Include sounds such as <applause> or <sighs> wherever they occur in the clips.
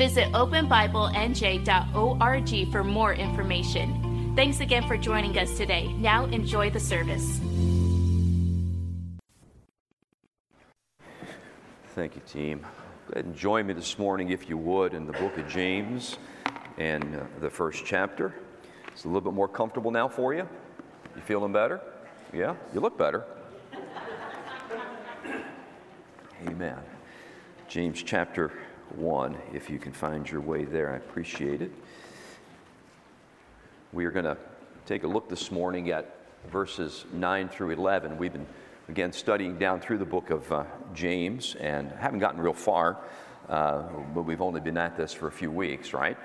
Visit openbiblenj.org for more information. Thanks again for joining us today. Now enjoy the service. Thank you, team. Go ahead and join me this morning, if you would, in the book of James and uh, the first chapter. It's a little bit more comfortable now for you. You feeling better? Yeah, you look better. <coughs> Amen. James chapter 1, if you can find your way there, I appreciate it. We are going to take a look this morning at verses 9 through 11. We've been, again, studying down through the book of uh, James and haven't gotten real far, uh, but we've only been at this for a few weeks, right?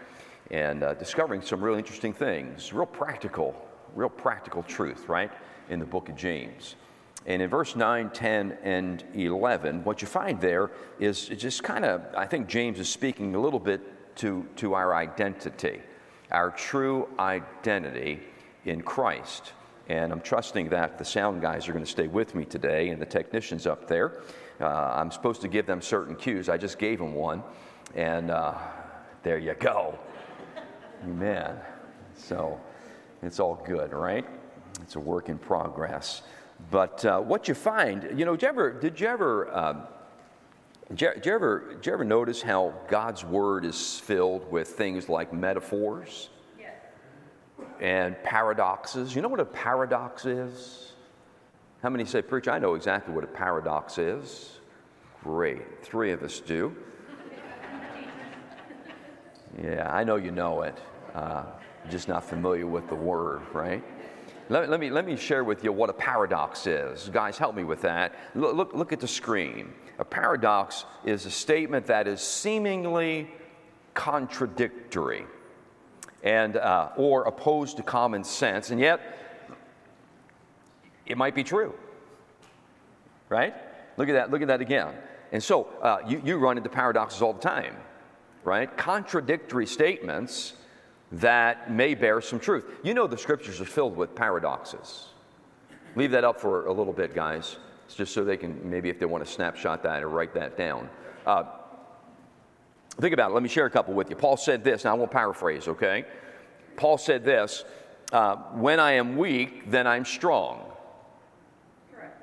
And uh, discovering some real interesting things, real practical, real practical truth, right, in the book of James. And in verse 9, 10, and 11, what you find there is just kind of, I think James is speaking a little bit to, to our identity, our true identity in Christ. And I'm trusting that the sound guys are going to stay with me today and the technicians up there. Uh, I'm supposed to give them certain cues. I just gave them one. And uh, there you go. Amen. So it's all good, right? It's a work in progress. But uh, what you find, you know, did you ever, did you ever, um, did, you, did, you ever, did you ever notice how God's Word is filled with things like metaphors yes. and paradoxes? You know what a paradox is? How many say, Preacher, I know exactly what a paradox is? Great. Three of us do. <laughs> yeah, I know you know it. Uh, just not familiar with the word, right? Let, let, me, let me share with you what a paradox is. Guys, help me with that. Look, look, look at the screen. A paradox is a statement that is seemingly contradictory and, uh, or opposed to common sense, and yet it might be true. Right? Look at that, look at that again. And so uh, you, you run into paradoxes all the time, right? Contradictory statements that may bear some truth. You know, the scriptures are filled with paradoxes. Leave that up for a little bit, guys. It's just so they can maybe, if they want to snapshot that or write that down. Uh, think about it. Let me share a couple with you. Paul said this, and I won't paraphrase, okay? Paul said this uh, When I am weak, then I'm strong. Correct.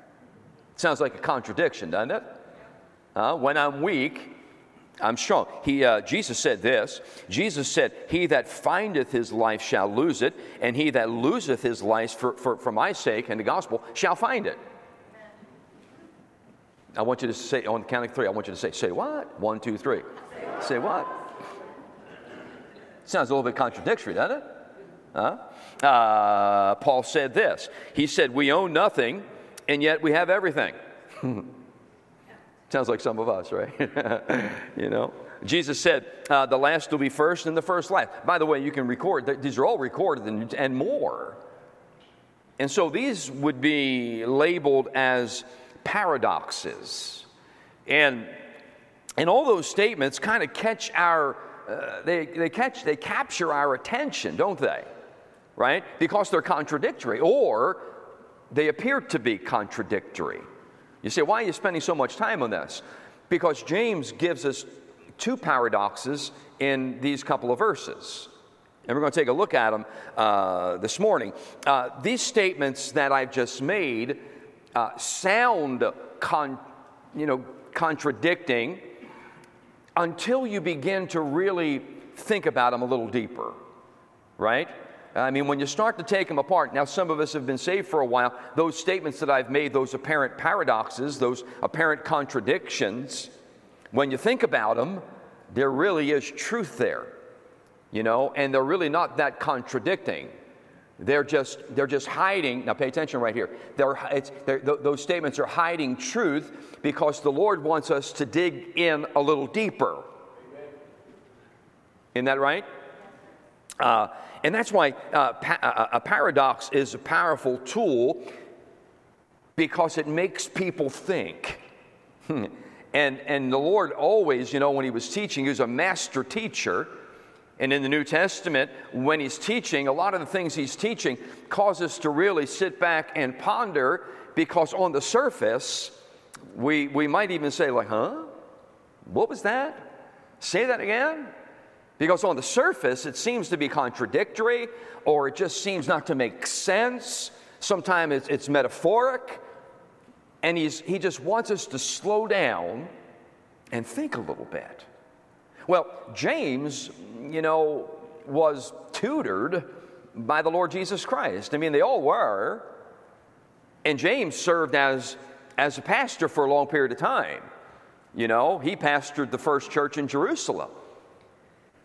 Sounds like a contradiction, doesn't it? Uh, when I'm weak, I'm strong. He, uh, Jesus said this Jesus said, He that findeth his life shall lose it, and he that loseth his life for, for, for my sake and the gospel shall find it. I want you to say, on the count of three, I want you to say, Say what? One, two, three. Say, what? Sounds a little bit contradictory, doesn't it? Huh? Uh, Paul said this He said, We own nothing, and yet we have everything. <laughs> Sounds like some of us, right? <laughs> you know? Jesus said, uh, the last will be first and the first last. By the way, you can record, these are all recorded and, and more. And so these would be labeled as paradoxes. And, and all those statements kind of catch our, uh, they, they catch, they capture our attention, don't they? Right? Because they're contradictory or they appear to be contradictory. You say, why are you spending so much time on this? Because James gives us two paradoxes in these couple of verses. And we're going to take a look at them uh, this morning. Uh, these statements that I've just made uh, sound con- you know, contradicting until you begin to really think about them a little deeper, right? I mean, when you start to take them apart, now some of us have been saved for a while, those statements that I've made, those apparent paradoxes, those apparent contradictions, when you think about them, there really is truth there, you know, and they're really not that contradicting. They're just, they're just hiding. Now, pay attention right here. They're, they're, those statements are hiding truth because the Lord wants us to dig in a little deeper. Isn't that right? Uh, and that's why uh, pa- a paradox is a powerful tool because it makes people think. <laughs> and, and the Lord always, you know, when He was teaching, He was a master teacher. And in the New Testament, when He's teaching, a lot of the things He's teaching cause us to really sit back and ponder because on the surface, we, we might even say, like, huh? What was that? Say that again? Because on the surface, it seems to be contradictory or it just seems not to make sense. Sometimes it's, it's metaphoric. And he's, he just wants us to slow down and think a little bit. Well, James, you know, was tutored by the Lord Jesus Christ. I mean, they all were. And James served as, as a pastor for a long period of time. You know, he pastored the first church in Jerusalem.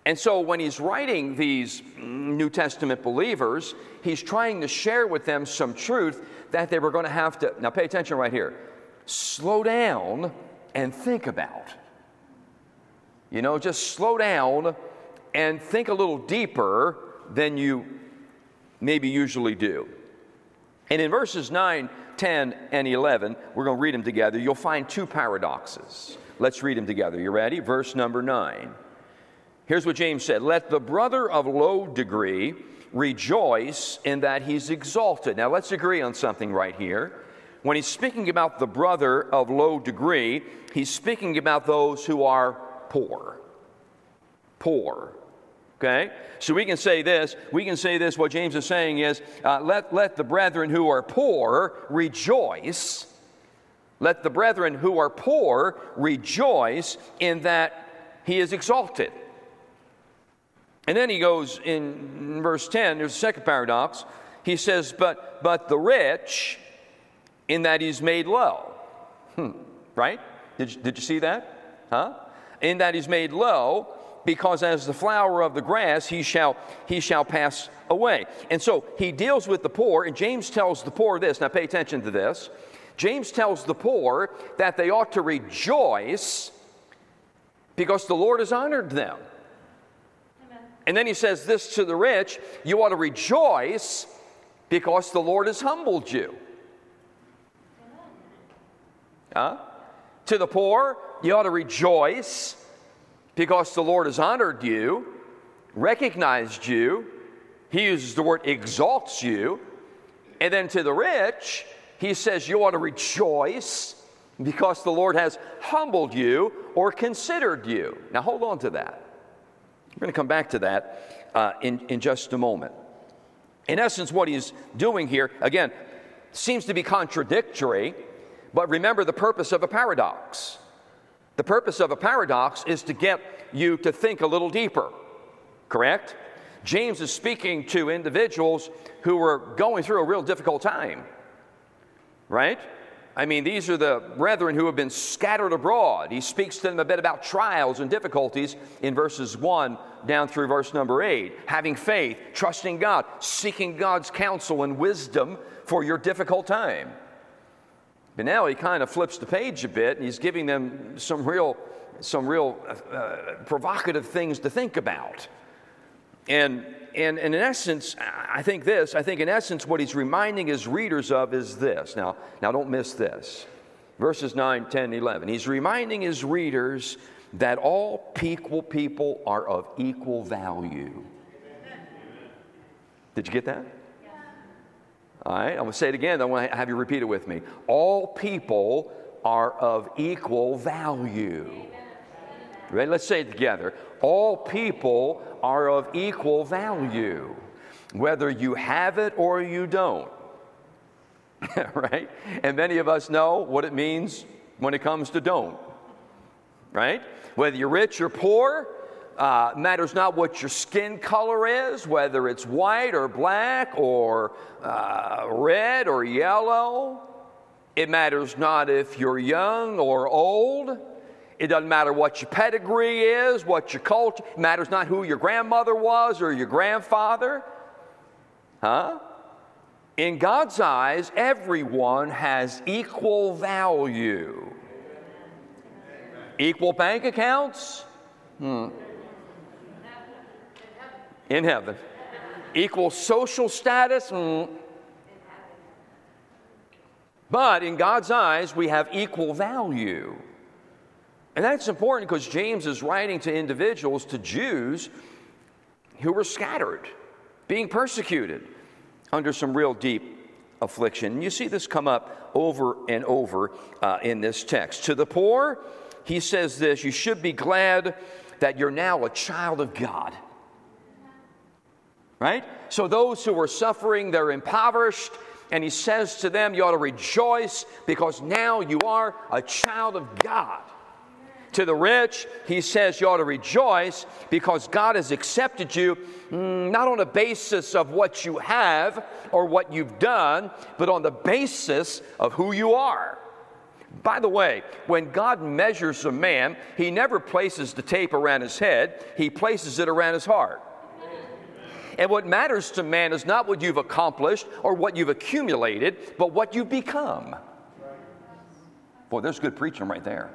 And so when he's writing these New Testament believers, he's trying to share with them some truth that they were going to have to, now pay attention right here, slow down and think about. You know, just slow down and think a little deeper than you maybe usually do. And in verses 9, 10, and 11, we're going to read them together. You'll find two paradoxes. Let's read them together. You ready? Verse number 9. Here's what James said Let the brother of low degree rejoice in that he's exalted. Now, let's agree on something right here. When he's speaking about the brother of low degree, he's speaking about those who are poor. Poor. Okay? So we can say this, we can say this, what James is saying is, uh, let, let the brethren who are poor rejoice. Let the brethren who are poor rejoice in that he is exalted. And then he goes in verse 10, there's a second paradox. He says, But, but the rich, in that he's made low. Hmm, right? Did you, did you see that? Huh? In that he's made low, because as the flower of the grass he shall he shall pass away and so he deals with the poor and james tells the poor this now pay attention to this james tells the poor that they ought to rejoice because the lord has honored them. And then he says this to the rich you ought to rejoice because the lord has humbled you huh? to the poor you ought to rejoice because the Lord has honored you, recognized you. He uses the word exalts you. And then to the rich, he says you ought to rejoice because the Lord has humbled you or considered you. Now hold on to that. We're going to come back to that uh, in, in just a moment. In essence, what he's doing here, again, seems to be contradictory, but remember the purpose of a paradox. The purpose of a paradox is to get you to think a little deeper, correct? James is speaking to individuals who were going through a real difficult time, right? I mean, these are the brethren who have been scattered abroad. He speaks to them a bit about trials and difficulties in verses 1 down through verse number 8. Having faith, trusting God, seeking God's counsel and wisdom for your difficult time. But now he kind of flips the page a bit and he's giving them some real, some real uh, provocative things to think about. And, and, and in essence, I think this, I think in essence, what he's reminding his readers of is this. Now, now don't miss this. Verses 9, 10, 11. He's reminding his readers that all equal people are of equal value. Did you get that? All right, I'm going to say it again. I want to have you repeat it with me. All people are of equal value. Ready? Let's say it together. All people are of equal value, whether you have it or you don't. <laughs> right? And many of us know what it means when it comes to don't. Right? Whether you're rich or poor, uh, matters not what your skin color is, whether it's white or black or uh, red or yellow. It matters not if you're young or old. It doesn't matter what your pedigree is, what your culture. It matters not who your grandmother was or your grandfather. Huh? In God's eyes, everyone has equal value. Equal bank accounts? Hmm. In heaven. Equal social status? Mm. But in God's eyes, we have equal value. And that's important because James is writing to individuals, to Jews who were scattered, being persecuted under some real deep affliction. You see this come up over and over uh, in this text. To the poor, he says this you should be glad that you're now a child of God. Right? So those who are suffering, they're impoverished, and he says to them, You ought to rejoice because now you are a child of God. To the rich, he says you ought to rejoice because God has accepted you mm, not on the basis of what you have or what you've done, but on the basis of who you are. By the way, when God measures a man, he never places the tape around his head, he places it around his heart. And what matters to man is not what you've accomplished or what you've accumulated, but what you've become. Boy, there's good preaching right there.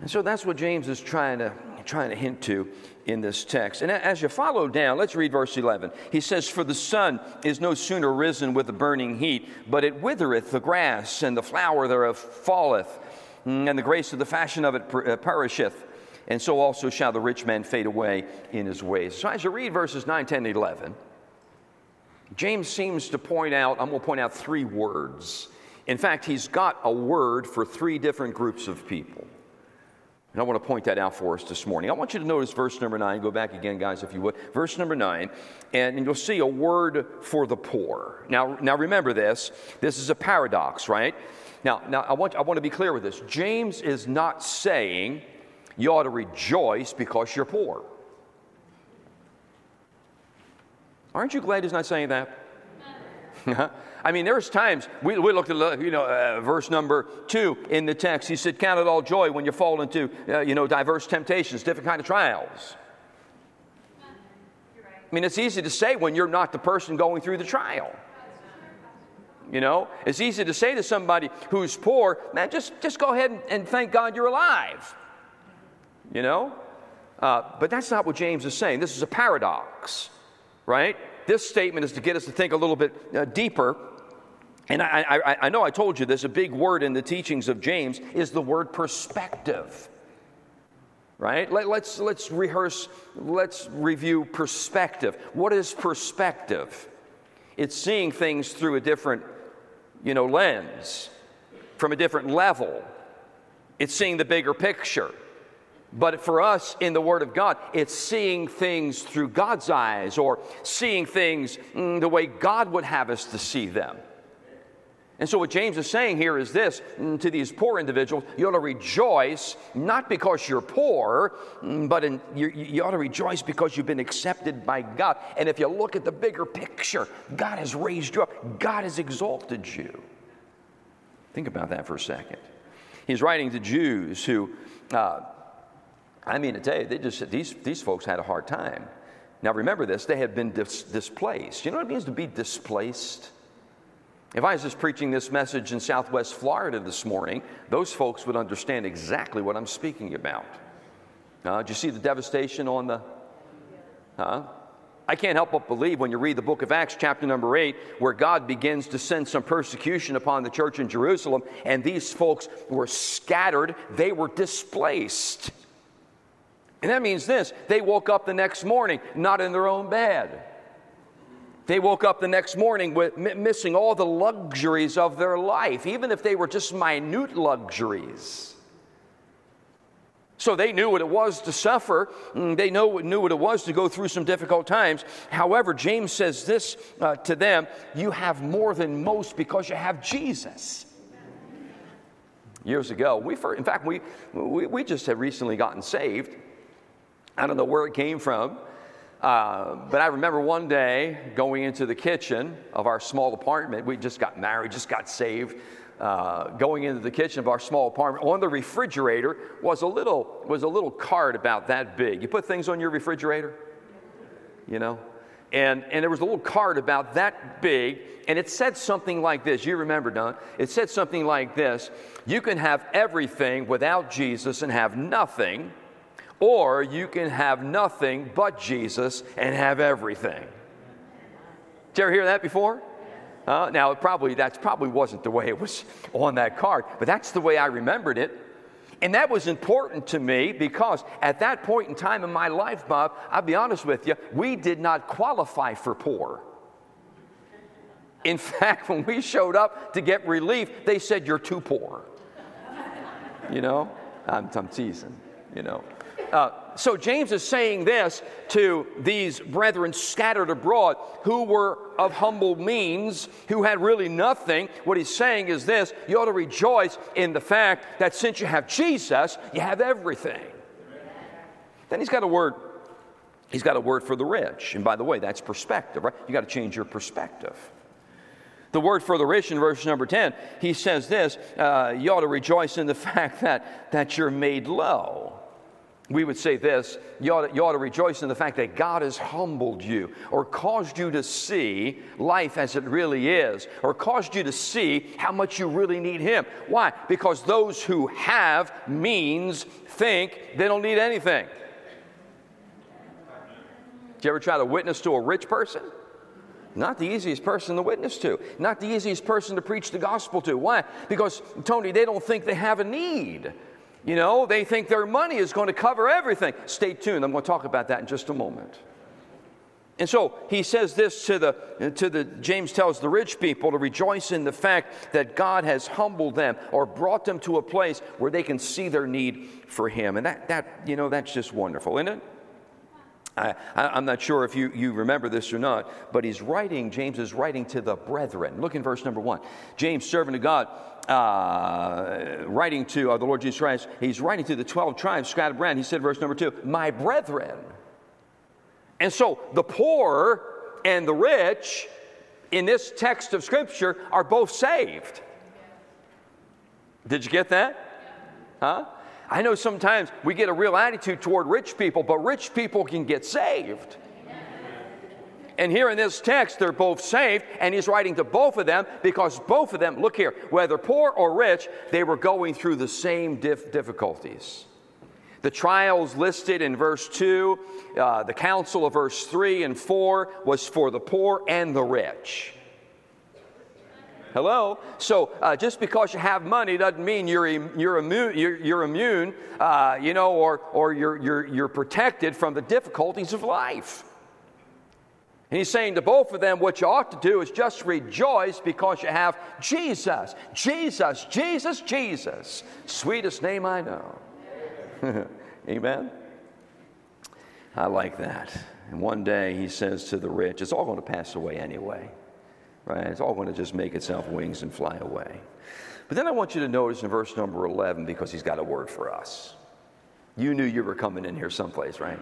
And so that's what James is trying to, trying to hint to in this text. And as you follow down, let's read verse 11. He says, For the sun is no sooner risen with the burning heat, but it withereth the grass, and the flower thereof falleth, and the grace of the fashion of it uh, perisheth. And so also shall the rich man fade away in his ways. So as you read verses 9, 10, 11, James seems to point out, I'm going to point out three words. In fact, he's got a word for three different groups of people. And I want to point that out for us this morning. I want you to notice verse number nine. Go back again, guys, if you would. Verse number nine, and, and you'll see a word for the poor. Now, now remember this. This is a paradox, right? Now, now I want, I want to be clear with this. James is not saying you ought to rejoice because you're poor. Aren't you glad he's not saying that? <laughs> I mean, there's times we, we looked at you know uh, verse number two in the text. He said, "Count it all joy when you fall into uh, you know diverse temptations, different kind of trials." I mean, it's easy to say when you're not the person going through the trial. You know, it's easy to say to somebody who's poor, man, just just go ahead and, and thank God you're alive. You know, uh, but that's not what James is saying. This is a paradox, right? This statement is to get us to think a little bit uh, deeper and I, I, I, know I told you there's a big word in the teachings of James is the word perspective. Right? Let, let's, let's rehearse, let's review perspective. What is perspective? It's seeing things through a different, you know, lens, from a different level. It's seeing the bigger picture. But for us in the Word of God, it's seeing things through God's eyes or seeing things mm, the way God would have us to see them. And so, what James is saying here is this mm, to these poor individuals you ought to rejoice not because you're poor, mm, but in, you, you ought to rejoice because you've been accepted by God. And if you look at the bigger picture, God has raised you up, God has exalted you. Think about that for a second. He's writing to Jews who, uh, I mean, to tell you, they just these, these folks had a hard time. Now, remember this, they had been dis- displaced. You know what it means to be displaced? If I was just preaching this message in Southwest Florida this morning, those folks would understand exactly what I'm speaking about. Uh, did you see the devastation on the? Huh? I can't help but believe when you read the book of Acts, chapter number eight, where God begins to send some persecution upon the church in Jerusalem, and these folks were scattered, they were displaced. And that means this they woke up the next morning not in their own bed. They woke up the next morning with missing all the luxuries of their life, even if they were just minute luxuries. So they knew what it was to suffer. Mm, they know, knew what it was to go through some difficult times. However, James says this uh, to them You have more than most because you have Jesus. Years ago, we first, in fact, we, we, we just had recently gotten saved. I don't know where it came from. Uh, but I remember one day going into the kitchen of our small apartment. We just got married, just got saved. Uh, going into the kitchen of our small apartment, on the refrigerator was a little was a little card about that big. You put things on your refrigerator, you know, and and there was a little card about that big, and it said something like this. You remember, Don? It said something like this: You can have everything without Jesus and have nothing or you can have nothing but Jesus and have everything. Did you ever hear that before? Uh, now, probably that probably wasn't the way it was <laughs> on that card, but that's the way I remembered it. And that was important to me because at that point in time in my life, Bob, I'll be honest with you, we did not qualify for poor. In <laughs> fact, when we showed up to get relief, they said, You're too poor. <laughs> You know, I'm, I'm teasing, you know. Uh, so James is saying this to these brethren scattered abroad who were of humble means, who had really nothing. What he's saying is this you ought to rejoice in the fact that since you have Jesus, you have everything. Then he's got a word. He's got a word for the rich. And by the way, that's perspective, right? You got to change your perspective. The word for the rich in verse number 10, he says this uh, you ought to rejoice in the <laughs> fact that, that you're made low we would say this you ought, to, you ought, to, rejoice in the fact that God has humbled you or caused you to see life as it really is or caused you to see how much you really need Him. Why? Because those who have means think they don't need anything. Did you ever try to witness to a rich person? Not the easiest person to witness to, not the easiest person to preach the gospel to. Why? Because, Tony, they don't think they have a need. You know, they think their money is going to cover everything. Stay tuned. I'm going to talk about that in just a moment. And so he says this to the, to the, James tells the rich people to rejoice in the fact that God has humbled them or brought them to a place where they can see their need for him. And that, that you know, that's just wonderful, isn't it? I, am not sure if you, you remember this or not, but he's writing, James is writing to the brethren. Look in verse number one. James, servant of God, uh, writing to uh, the Lord Jesus Christ, he's writing to the 12 tribes scattered around. He said, verse number two, my brethren. And so the poor and the rich in this text of Scripture are both saved. Did you get that? Huh? I know sometimes we get a real attitude toward rich people, but rich people can get saved. And here in this text, they're both saved, and he's writing to both of them because both of them, look here, whether poor or rich, they were going through the same dif- difficulties. The trials listed in verse 2, uh, the counsel of verse 3 and 4 was for the poor and the rich. Hello? So uh, just because you have money doesn't mean you're, you're immune, you're, you're immune uh, you know, or, or you're, you're, you're protected from the difficulties of life. And he's saying to both of them, what you ought to do is just rejoice because you have Jesus. Jesus, Jesus, Jesus. Sweetest name I know. <laughs> Amen? I like that. And one day he says to the rich, it's all going to pass away anyway right? It's all going to just make itself wings and fly away. But then I want you to notice in verse number 11, because he's got a word for us. You knew you were coming in here someplace, right?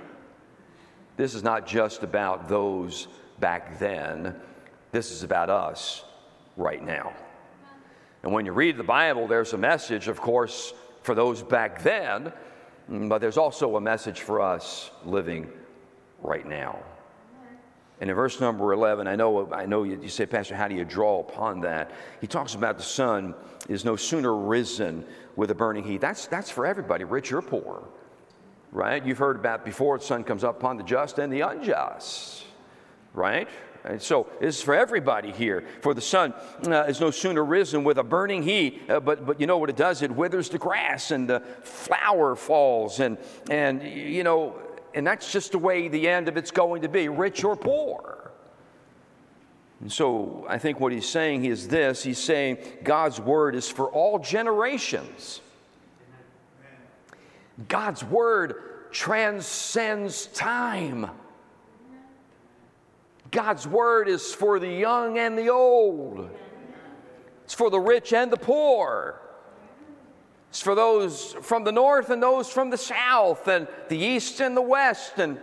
This is not just about those back then, this is about us right now. And when you read the Bible, there's a message, of course, for those back then, but there's also a message for us living right now. And in verse number 11, I know, I know you, you, say, Pastor, how do you draw upon that? He talks about the sun is no sooner risen with a burning heat. That's, that's for everybody, rich or poor, right? You've heard about before the sun comes up upon the just and the unjust, right? And so this is for everybody here. For the sun uh, is no sooner risen with a burning heat, uh, but, but you know what it does? It withers the grass and the flower falls. And, and you know, and that's just the way the end of it's going to be, rich or poor. And so I think what he's saying is this he's saying God's word is for all generations. God's word transcends time. God's word is for the young and the old. It's for the rich and the poor. It's for those from the north and those from the south and the east and the west. And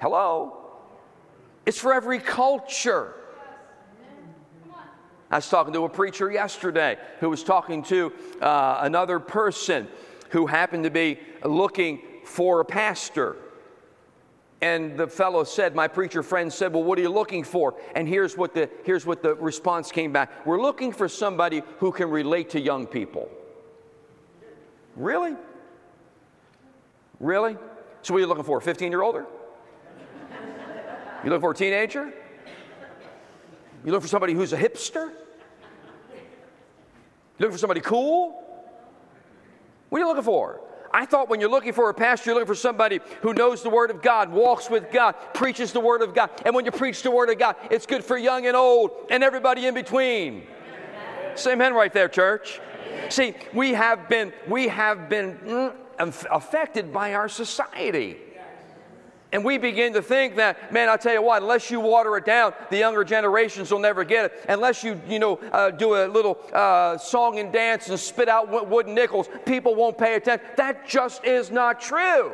hello, it's for every culture. I was talking to a preacher yesterday who was talking to uh, another person who happened to be looking for a pastor. And the fellow said, my preacher friend said, Well, what are you looking for? And here's what the, here's what the response came back We're looking for somebody who can relate to young people. Really? Really? So, what are you looking for? 15 year older? You looking for a teenager? You looking for somebody who's a hipster? You looking for somebody cool? What are you looking for? I thought when you're looking for a pastor, you're looking for somebody who knows the Word of God, walks with God, preaches the Word of God. And when you preach the Word of God, it's good for young and old and everybody in between. Say amen right there, church. See, we have been, we have been mm, affected by our society. And we begin to think that, man, I'll tell you what, unless you water it down, the younger generations will never get it. Unless you, you know, uh, do a little uh, song and dance and spit out wooden nickels, people won't pay attention. That just is not true.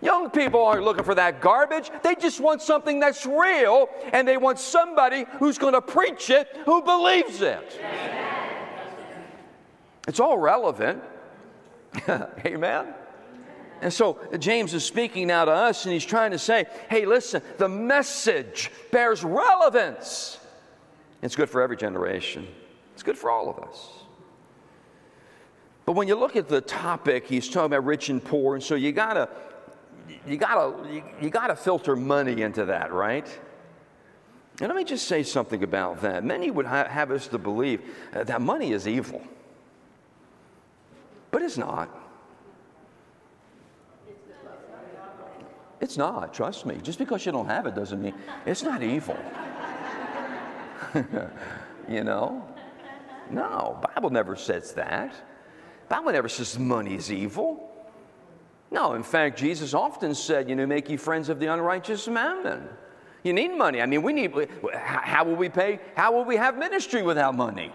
Young people aren't looking for that garbage. They just want something that's real, and they want somebody who's going to preach it who believes it. It's all relevant. <laughs> Amen. And so James is speaking now to us and he's trying to say, hey, listen, the message bears relevance. It's good for every generation, it's good for all of us. But when you look at the topic, he's talking about rich and poor, and so you gotta, you gotta, you, you gotta filter money into that, right? And let me just say something about that. Many would ha- have us to believe that money is evil, but it's not. It's not, trust me. Just because you don't have it doesn't mean it's not evil. <laughs> you know? No, Bible never says that. Bible never says money is evil. No, in fact, Jesus often said, you know, make you friends of the unrighteous mammon. You need money. I mean, we need, how will we pay? How will we have ministry without money?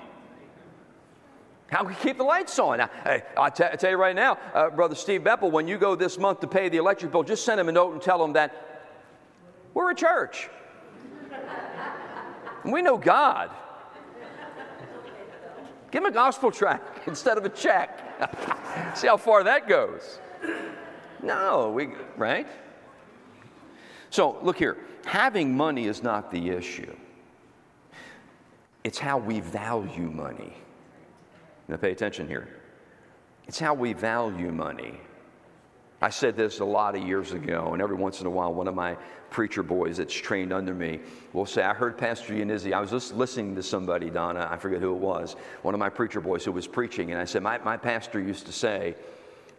How can we keep the lights on? Now, hey, I'll, t- I'll tell you right now, uh, Brother Steve Beppel, when you go this month to pay the electric bill, just send him a note and tell him that we're a church. we know God. Give him a gospel tract <laughs> instead of a check. <laughs> See how far that goes. No, we, right? So, look here. Having money is not the issue, it's how we value money. Now, pay attention here. It's how we value money. I said this a lot of years ago, and every once in a while, one of my preacher boys that's trained under me will say, I heard Pastor Yanizzi, I was just listening to somebody, Donna, I forget who it was, one of my preacher boys who was preaching, and I said, My, my pastor used to say,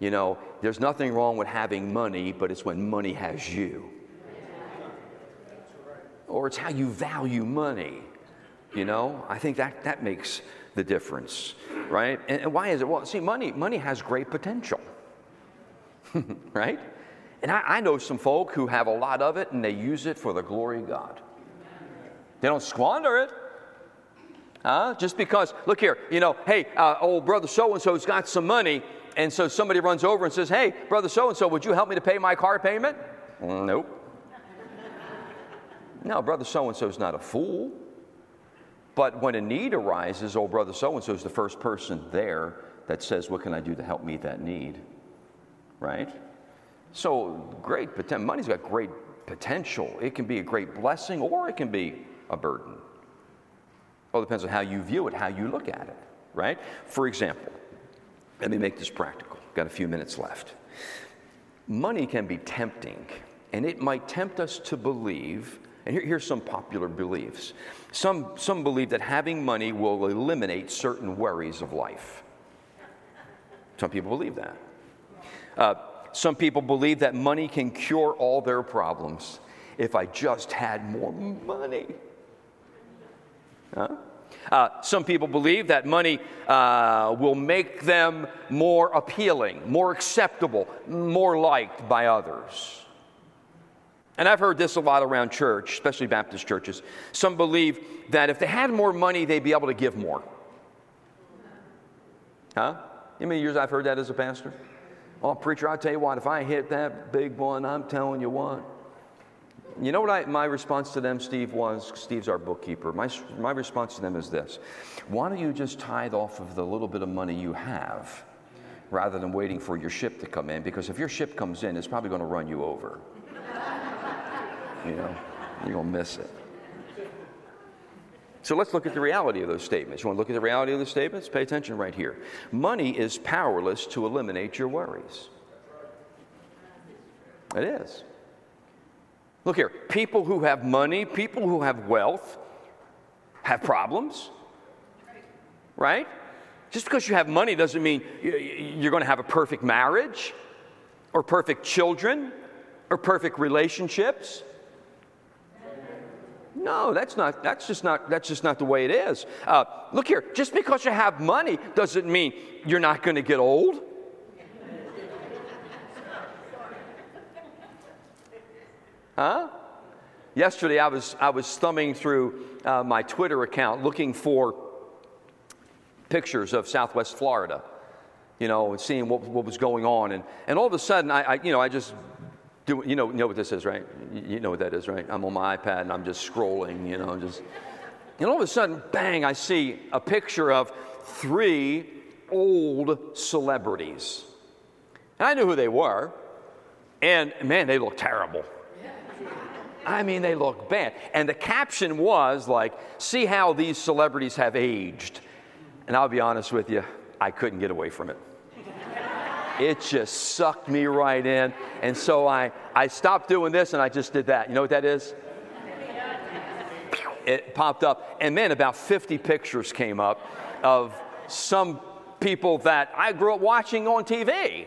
you know, there's nothing wrong with having money, but it's when money has you. Or it's how you value money. You know, I think that, that makes the difference, right? And, and why is it? Well, see, money, money has great potential, <laughs> right? And I, I know some folk who have a lot of it and they use it for the glory of God. They don't squander it. Huh? Just because, look here, you know, hey, uh, old brother so and so's got some money, and so somebody runs over and says, hey, brother so and so, would you help me to pay my car payment? Nope. <laughs> No, brother so and so's not a fool. But when a need arises, old brother so and so is the first person there that says, What can I do to help meet that need? Right? So, great potential. Money's got great potential. It can be a great blessing or it can be a burden. It depends on how you view it, how you look at it, right? For example, let me make this practical. Got a few minutes left. Money can be tempting, and it might tempt us to believe and here, here's some popular beliefs. Some, some believe that having money will eliminate certain worries of life. Some people believe that. Uh, some people believe that money can cure all their problems if I just had more money. Huh? Uh, some people believe that money uh, will make them more appealing, more acceptable, more liked by others. And I've heard this a lot around church, especially Baptist churches. Some believe that if they had more money, they'd be able to give more. Huh? Know many years I've heard that as a pastor? Oh, preacher, I'll tell you what, if I hit that big one, I'm telling you what. You know what I, my response to them, Steve, was? Steve's our bookkeeper. My, my response to them is this Why don't you just tithe off of the little bit of money you have rather than waiting for your ship to come in? Because if your ship comes in, it's probably going to run you over you know, you're going to miss it. So let's look at the reality of those statements. You want to look at the reality of the statements? Pay attention right here. Money is powerless to eliminate your worries. It is. Look here people who have money, people who have wealth, have problems, right? Just because you have money doesn't mean you're going to have a perfect marriage or perfect children or perfect relationships. No, that's not. That's just not. That's just not the way it is. Uh, look here. Just because you have money doesn't mean you're not going to get old. Huh? Yesterday, I was I was thumbing through uh, my Twitter account looking for pictures of Southwest Florida, you know, and seeing what, what was going on, and and all of a sudden, I, I you know I just do you know, you know what this is, right? You know what that is, right? I'm on my iPad and I'm just scrolling, you know, just. And all of a sudden, bang, I see a picture of three old celebrities. And I knew who they were. And man, they look terrible. I mean, they look bad. And the caption was like, see how these celebrities have aged. And I'll be honest with you, I couldn't get away from it it just sucked me right in. And so I, I stopped doing this and I just did that. You know what that is? It popped up. And then about 50 pictures came up of some people that I grew up watching on TV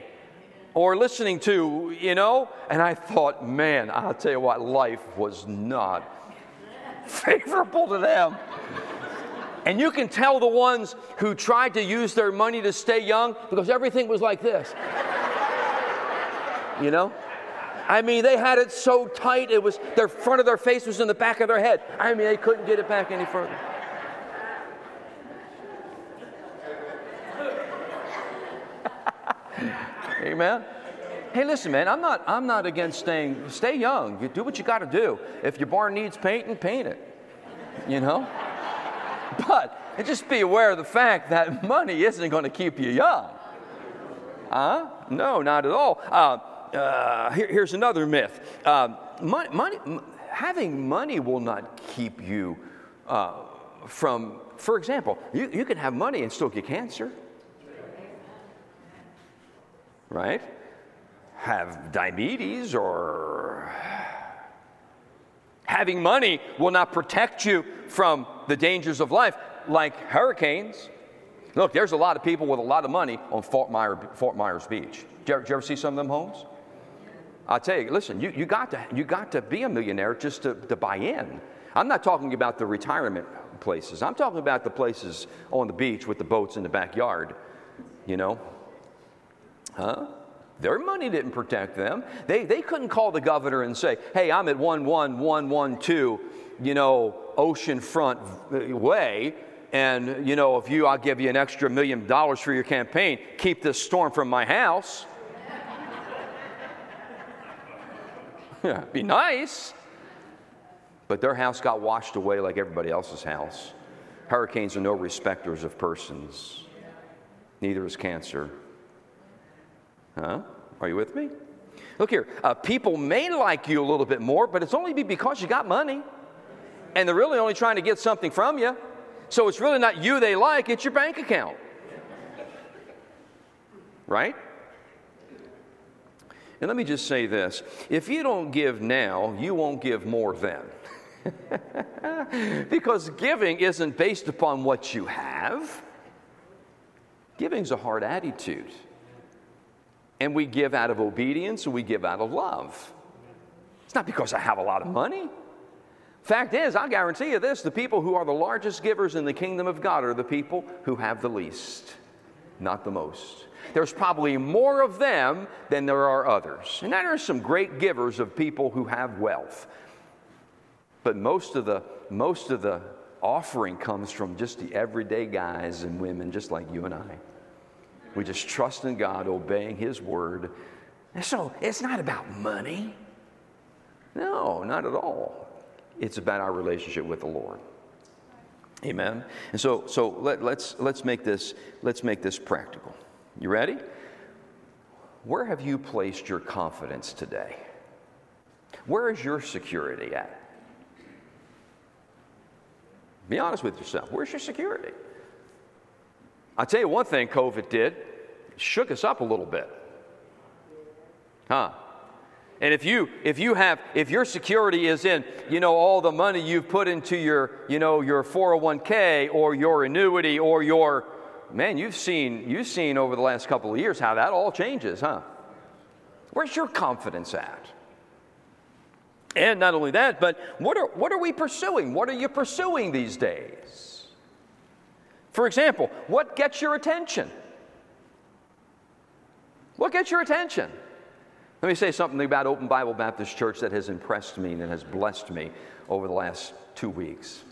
or listening to, you know. And I thought, man, I'll tell you what, life was not <laughs> favorable to them. And you can tell the ones who tried to use their money to stay young because everything was like this. You know? I mean, they had it so tight, it was their front of their face was in the back of their head. I mean, they couldn't get it back any further. <laughs> Amen. Hey, listen, man, I'm not, I'm not against staying, stay young. You do what you got to do. If your barn needs painting, paint it. You know? But just be aware of the fact that money isn't going to keep you young. Huh? No, not at all. Uh, uh, here, here's another myth uh, money, money, having money will not keep you uh, from, for example, you, you can have money and still get cancer. Right? Have diabetes or <sighs> having money will not protect you from the dangers of life, like hurricanes. Look, there's a lot of people with a lot of money on Fort, Myers, Fort Myers Beach. Did you, ever, did you ever see some of them homes? I tell you, listen, you, you, got to, you got to be a millionaire just to, to buy in. I'm not talking about the retirement places. I'm talking about the places on the beach with the boats in the backyard, you know? Huh? Their money didn't protect them. They, they couldn't call the governor and say, hey, I'm at 11112, you know, oceanfront way. And, you know, if you, I'll give you an extra million dollars for your campaign. Keep this storm from my house. <laughs> yeah, be nice. But their house got washed away like everybody else's house. Hurricanes are no respecters of persons, neither is cancer. Huh? Are you with me? Look here, uh, people may like you a little bit more, but it's only because you got money. And they're really only trying to get something from you. So it's really not you they like, it's your bank account. Right? And let me just say this if you don't give now, you won't give more then. <laughs> because giving isn't based upon what you have, giving's a hard attitude. And we give out of obedience and we give out of love. It's not because I have a lot of money. Fact is, I guarantee you this the people who are the largest givers in the kingdom of God are the people who have the least, not the most. There's probably more of them than there are others. And there are some great givers of people who have wealth. But most of the, most of the offering comes from just the everyday guys and women, just like you and I. We just trust in God, obeying His word. And so it's not about money. No, not at all. It's about our relationship with the Lord. Amen. And so, so let, let's let's make this let's make this practical. You ready? Where have you placed your confidence today? Where is your security at? Be honest with yourself. Where's your security? I'll tell you one thing COVID did, shook us up a little bit. Huh? And if you if you have if your security is in, you know, all the money you've put into your, you know, your 401k or your annuity or your man, you've seen you've seen over the last couple of years how that all changes, huh? Where's your confidence at? And not only that, but what are, what are we pursuing? What are you pursuing these days? For example, what gets your attention? What gets your attention? Let me say something about Open Bible Baptist Church that has impressed me and has blessed me over the last two weeks.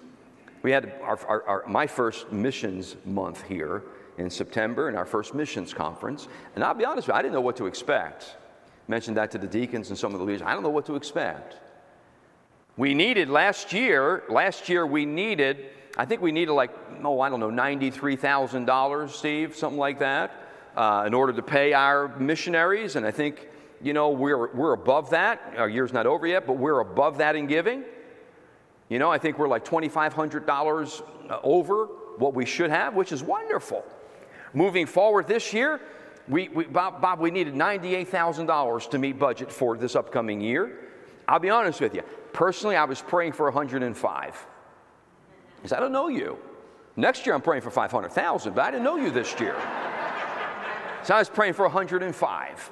We had our, our, our, my first missions month here in September and our first missions conference. And I'll be honest with you, I didn't know what to expect. mentioned that to the deacons and some of the leaders. I don't know what to expect. We needed last year, last year we needed, I think we needed like, oh, I don't know, $93,000, Steve, something like that, uh, in order to pay our missionaries. And I think, you know, we're, we're above that. Our year's not over yet, but we're above that in giving. You know, I think we're like $2,500 over what we should have, which is wonderful. Moving forward this year, we, we Bob, Bob, we needed $98,000 to meet budget for this upcoming year. I'll be honest with you. Personally, I was praying for 105. Because I don't know you. Next year, I'm praying for 500,000, but I didn't know you this year. <laughs> so I was praying for 105.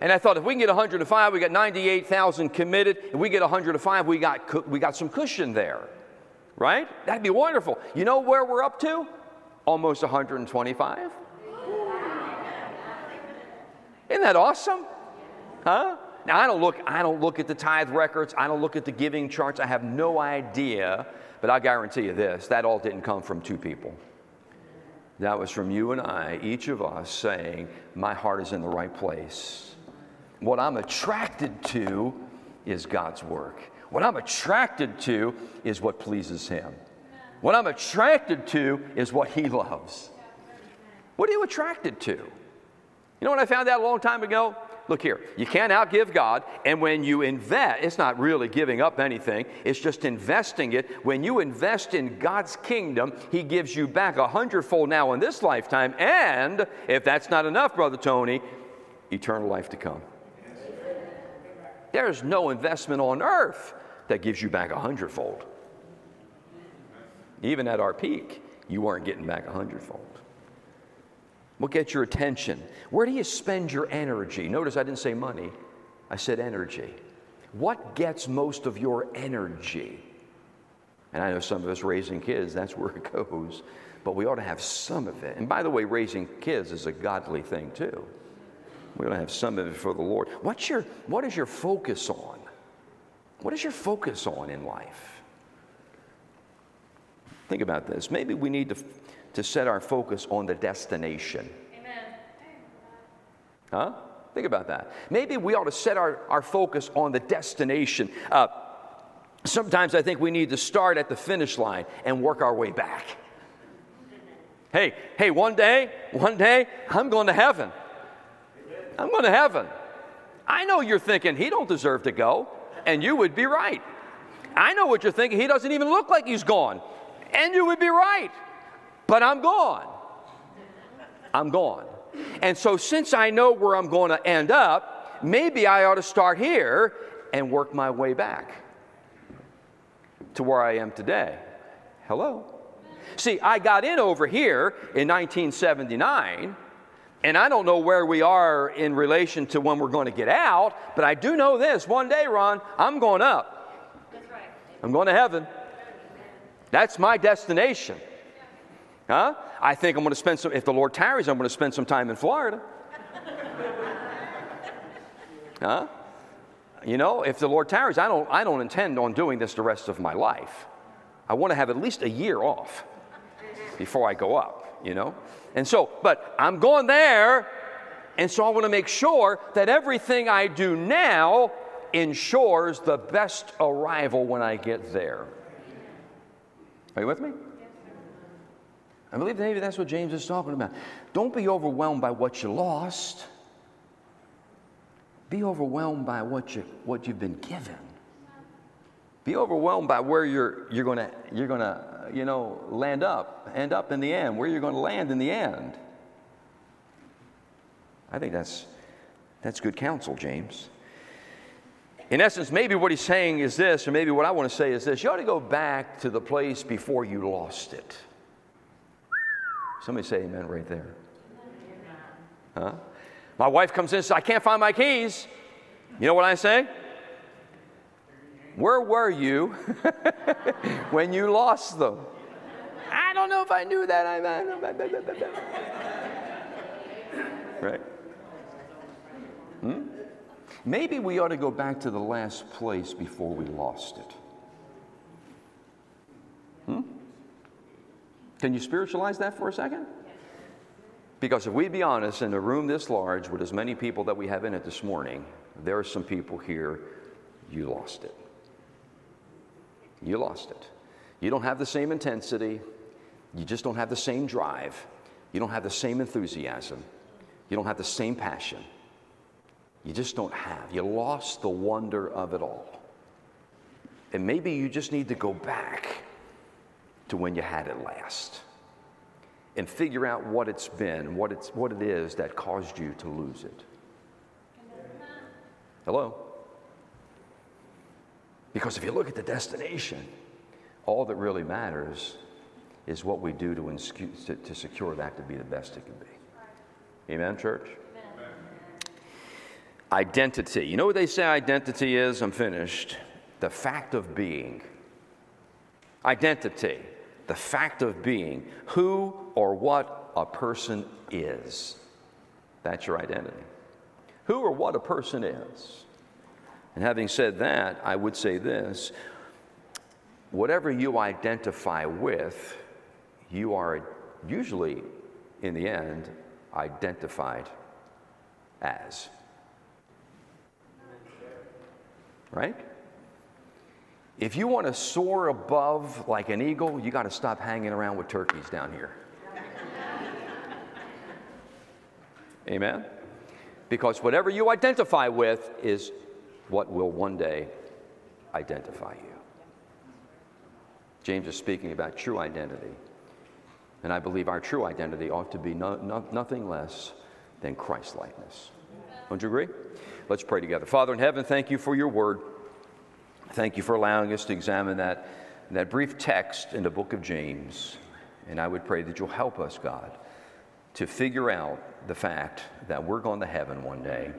And I thought if we can get 105, we got 98,000 committed. If we get 105, we got, we got some cushion there. Right? That'd be wonderful. You know where we're up to? Almost 125. Isn't that awesome? Huh? Now I don't look I don't look at the tithe records, I don't look at the giving charts. I have no idea, but I guarantee you this, that all didn't come from two people. That was from you and I, each of us saying, "My heart is in the right place." What I'm attracted to is God's work. What I'm attracted to is what pleases him. What I'm attracted to is what he loves. What are you attracted to? You know what I found out a long time ago? Look here, you can't outgive God, and when you invest, it's not really giving up anything, it's just investing it. When you invest in God's kingdom, He gives you back a hundredfold now in this lifetime, and if that's not enough, Brother Tony, eternal life to come. There's no investment on earth that gives you back a hundredfold. Even at our peak, you weren't getting back a hundredfold. What gets your attention? Where do you spend your energy? Notice I didn't say money, I said energy. What gets most of your energy? And I know some of us raising kids, that's where it <laughs> goes. But we ought to have some of it. And by the way, raising kids is a godly thing too. We ought to have some of it for the Lord. What's your, what is your focus on? What is your focus on in life? Think about this. Maybe we need to to set our focus on the destination. Amen. Huh? Think about that. Maybe we ought to set our, our focus on the destination. Uh, sometimes I think we need to start at the finish line and work our way back. Hey, hey, one day, one day, I'm going to heaven. I'm going to heaven. I know you're thinking he don't deserve to go, and you would be right. I know what you're thinking. He doesn't even look like he's gone, and you would be right but I'm gone. I'm gone. And so, since I know where I'm going to end up, maybe I ought to start here and work my way back to where I am today. Hello? See, I got in over here in 1979, and I don't know where we are in relation to when we're going to get out, but I do know this one day, Ron, I'm going up. Right. I'm going to heaven. That's my destination. Huh? I think I'm going to spend some, if the Lord tarries, I'm going to spend some time in Florida. <laughs> huh? You know, if the Lord tarries, I don't, I don't intend on doing this the rest of my life. I want to have at least a year off before I go up, you know? And so, but I'm going there, and so I want to make sure that everything I do now ensures the best arrival when I get there. Are you with me? I believe maybe that's what James is talking about. Don't be overwhelmed by what you lost. Be overwhelmed by what, you, what you've been given. Be overwhelmed by where you're, you're going you're gonna, you know, land up, end up in the end, where you're going to land in the end. I think that's, that's good counsel, James. In essence, maybe what he's saying is this, or maybe what I want to say is this you ought to go back to the place before you lost it. Somebody say amen right there. Huh? My wife comes in and says, I can't find my keys. You know what I say? Where were you <laughs> when you lost them? I don't know if I knew that. right? Hmm? Maybe we ought to go back to the last place before we lost it. Hmm? Can you spiritualize that for a second? Because if we'd be honest, in a room this large with as many people that we have in it this morning, there are some people here, you lost it. You lost it. You don't have the same intensity. You just don't have the same drive. You don't have the same enthusiasm. You don't have the same passion. You just don't have. You lost the wonder of it all. And maybe you just need to go back to when you had it last and figure out what it's been, what, it's, what it is that caused you to lose it. Hello? Because if you look at the destination, all that really matters is what we do to, to, to secure that to be the best it can be. Amen, church? Amen. Identity. You know what they say identity is? I'm finished. The fact of being. Identity. The fact of being. Who or what a person is. That's your identity. Who or what a person is. And having said that, I would say this whatever you identify with, you are usually, in the end, identified as. Right? If you want to soar above like an eagle, you got to stop hanging around with turkeys down here. Amen? Because whatever you identify with is what will one day identify you. James is speaking about true identity. And I believe our true identity ought to be no, no, nothing less than Christ likeness. Don't you agree? Let's pray together. Father in heaven, thank you for your word. Thank you for allowing us to examine that, that brief text in the book of James. And I would pray that you'll help us, God, to figure out the fact that we're going to heaven one day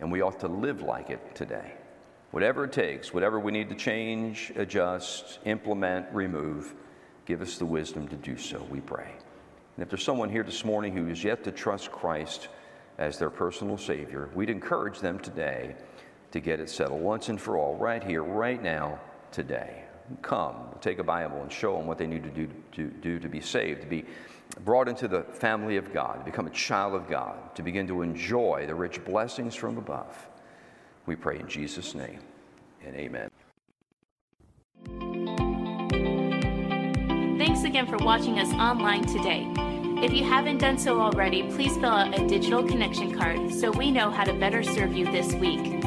and we ought to live like it today. Whatever it takes, whatever we need to change, adjust, implement, remove, give us the wisdom to do so, we pray. And if there's someone here this morning who is yet to trust Christ as their personal Savior, we'd encourage them today to get it settled once and for all, right here, right now, today. Come, take a Bible and show them what they need to do to, do to be saved, to be brought into the family of God, become a child of God, to begin to enjoy the rich blessings from above. We pray in Jesus' name and amen. Thanks again for watching us online today. If you haven't done so already, please fill out a digital connection card so we know how to better serve you this week.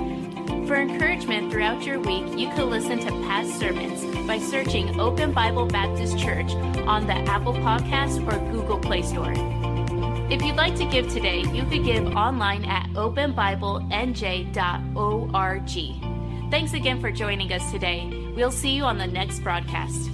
For encouragement throughout your week, you can listen to past sermons by searching Open Bible Baptist Church on the Apple Podcast or Google Play Store. If you'd like to give today, you could give online at openbiblenj.org. Thanks again for joining us today. We'll see you on the next broadcast.